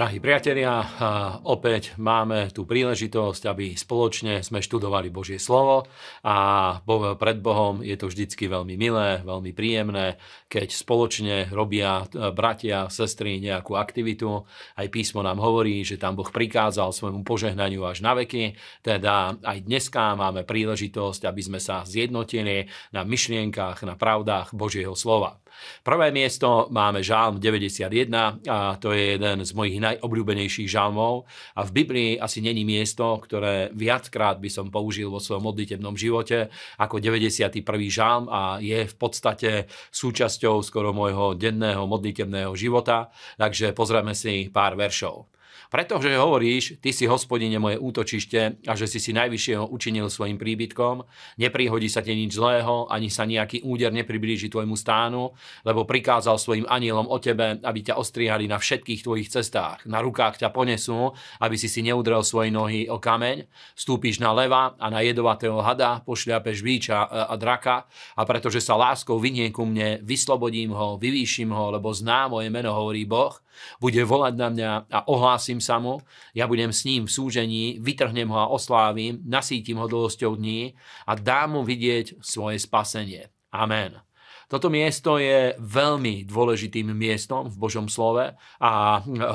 Drahí priatelia, opäť máme tú príležitosť, aby spoločne sme študovali Božie slovo a pred Bohom je to vždycky veľmi milé, veľmi príjemné, keď spoločne robia e, bratia, sestry nejakú aktivitu. Aj písmo nám hovorí, že tam Boh prikázal svojmu požehnaniu až na veky, teda aj dneska máme príležitosť, aby sme sa zjednotili na myšlienkach, na pravdách Božieho slova. Prvé miesto máme žálm 91 a to je jeden z mojich najobľúbenejších žalmov a v Biblii asi není miesto, ktoré viackrát by som použil vo svojom modlitebnom živote ako 91. žalm a je v podstate súčasťou skoro môjho denného modlitebného života, takže pozrieme si pár veršov. Pretože hovoríš, ty si hospodine moje útočište a že si si najvyššieho učinil svojim príbytkom, neprihodí sa ti nič zlého, ani sa nejaký úder nepriblíži tvojmu stánu, lebo prikázal svojim anielom o tebe, aby ťa ostrihali na všetkých tvojich cestách. Na rukách ťa ponesú, aby si si neudrel svoje nohy o kameň, stúpiš na leva a na jedovatého hada, pošľapeš víča a draka. A pretože sa láskou vynie ku mne, vyslobodím ho, vyvýšim ho, lebo známo je meno, hovorí Boh, bude volať na mňa a ohlásim sa mu, ja budem s ním v súžení, vytrhnem ho a oslávim, nasítim ho dlhosťou dní a dám mu vidieť svoje spasenie. Amen. Toto miesto je veľmi dôležitým miestom v Božom slove a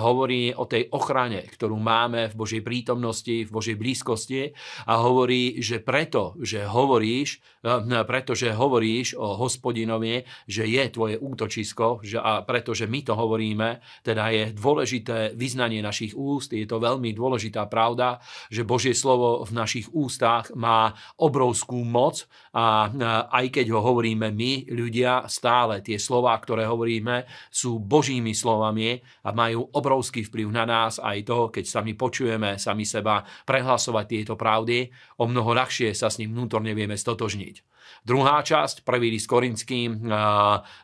hovorí o tej ochrane, ktorú máme v Božej prítomnosti, v Božej blízkosti a hovorí, že preto, že hovoríš, eh, pretože hovoríš o hospodinovi, že je tvoje útočisko že a pretože my to hovoríme, teda je dôležité vyznanie našich úst, je to veľmi dôležitá pravda, že Božie slovo v našich ústach má obrovskú moc a aj keď ho hovoríme my, ľudia, ľudia stále tie slová, ktoré hovoríme, sú Božími slovami a majú obrovský vplyv na nás aj to, keď sami počujeme sami seba prehlasovať tieto pravdy, o mnoho ľahšie sa s ním vnútorne vieme stotožniť. Druhá časť, prvý list Korinským,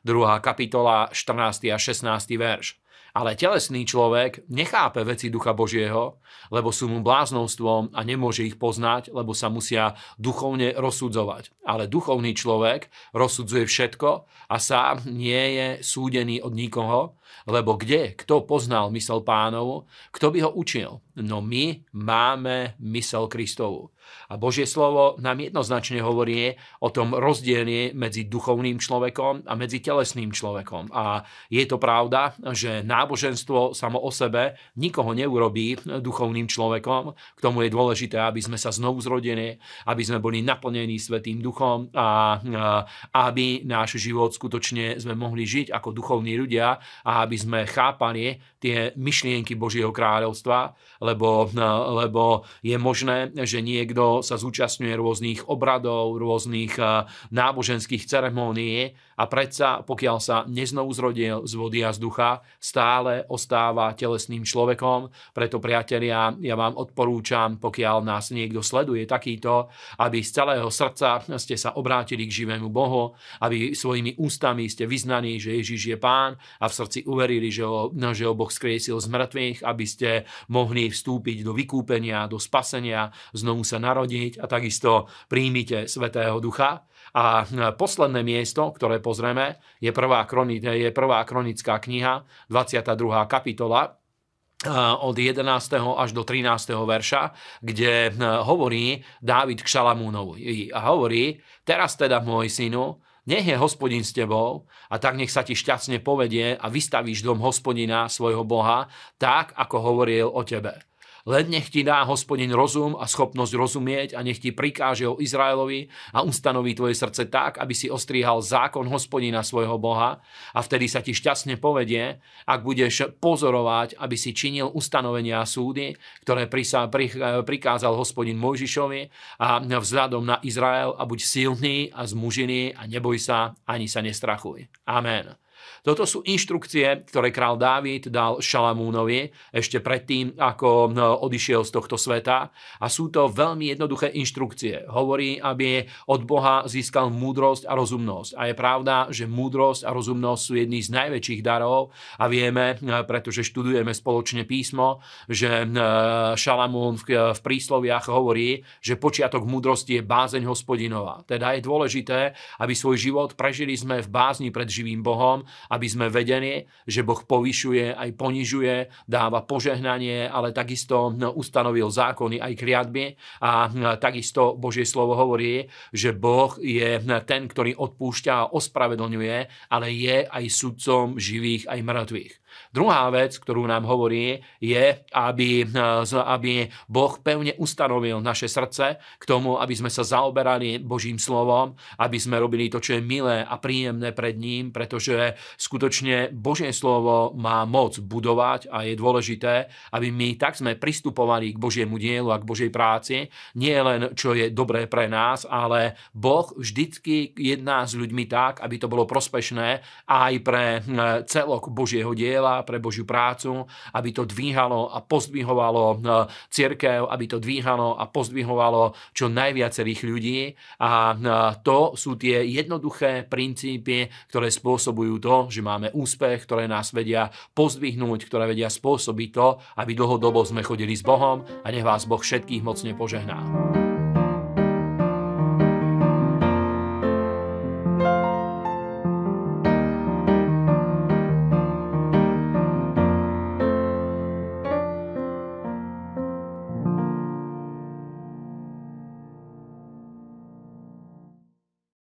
druhá kapitola, 14. a 16. verš. Ale telesný človek nechápe veci Ducha Božieho, lebo sú mu bláznostvom a nemôže ich poznať, lebo sa musia duchovne rozsudzovať. Ale duchovný človek rozsudzuje všetko a sám nie je súdený od nikoho, lebo kde, kto poznal mysel pánovu, kto by ho učil? No my máme mysel Kristovu. A Božie slovo nám jednoznačne hovorí o tom rozdieli medzi duchovným človekom a medzi telesným človekom. A je to pravda, že náboženstvo samo o sebe nikoho neurobí duchovným človekom. K tomu je dôležité, aby sme sa znovu zrodili, aby sme boli naplnení Svetým duchom a aby náš život skutočne sme mohli žiť ako duchovní ľudia a aby sme chápali tie myšlienky Božieho kráľovstva, lebo, lebo je možné, že niekto sa zúčastňuje rôznych obradov, rôznych náboženských ceremónií a predsa, pokiaľ sa neznovu zrodil z vody a z ducha, stále ostáva telesným človekom. Preto, priatelia, ja vám odporúčam, pokiaľ nás niekto sleduje takýto, aby z celého srdca ste sa obrátili k živému Bohu, aby svojimi ústami ste vyznaní, že Ježiš je Pán a v srdci uverili, že no, že ho Boh skriesil z mŕtvych, aby ste mohli vstúpiť do vykúpenia, do spasenia, znovu sa narodiť a takisto príjmite Svetého Ducha. A posledné miesto, ktoré pozrieme, je prvá, kroni, je prvá kronická kniha, 22. kapitola, od 11. až do 13. verša, kde hovorí Dávid k Šalamúnovi. A hovorí, teraz teda môj synu, nech je hospodin s tebou a tak nech sa ti šťastne povedie a vystavíš dom hospodina svojho Boha tak, ako hovoril o tebe. Len nech ti dá hospodin rozum a schopnosť rozumieť a nech ti prikáže o Izraelovi a ustanoví tvoje srdce tak, aby si ostríhal zákon hospodina svojho Boha a vtedy sa ti šťastne povedie, ak budeš pozorovať, aby si činil ustanovenia a súdy, ktoré prikázal hospodin Mojžišovi a vzhľadom na Izrael a buď silný a zmužený a neboj sa, ani sa nestrachuj. Amen. Toto sú inštrukcie, ktoré král Dávid dal Šalamúnovi ešte predtým, ako no, odišiel z tohto sveta. A sú to veľmi jednoduché inštrukcie. Hovorí, aby od Boha získal múdrosť a rozumnosť. A je pravda, že múdrosť a rozumnosť sú jedný z najväčších darov a vieme, pretože študujeme spoločne písmo, že Šalamún v prísloviach hovorí, že počiatok múdrosti je bázeň hospodinova. Teda je dôležité, aby svoj život prežili sme v bázni pred živým Bohom aby sme vedeli, že Boh povyšuje aj ponižuje, dáva požehnanie, ale takisto ustanovil zákony aj kriadby a takisto Božie slovo hovorí, že Boh je ten, ktorý odpúšťa a ospravedlňuje, ale je aj sudcom živých aj mŕtvych. Druhá vec, ktorú nám hovorí, je, aby, aby Boh pevne ustanovil naše srdce k tomu, aby sme sa zaoberali Božím slovom, aby sme robili to, čo je milé a príjemné pred ním, pretože skutočne Božie slovo má moc budovať a je dôležité, aby my tak sme pristupovali k Božiemu dielu a k Božej práci, nie len čo je dobré pre nás, ale Boh vždycky jedná s ľuďmi tak, aby to bolo prospešné aj pre celok Božieho diela diela, pre Božiu prácu, aby to dvíhalo a pozdvihovalo e, církev, aby to dvíhalo a pozdvihovalo čo najviacerých ľudí. A e, to sú tie jednoduché princípy, ktoré spôsobujú to, že máme úspech, ktoré nás vedia pozdvihnúť, ktoré vedia spôsobiť to, aby dlhodobo sme chodili s Bohom a nech vás Boh všetkých mocne požehná.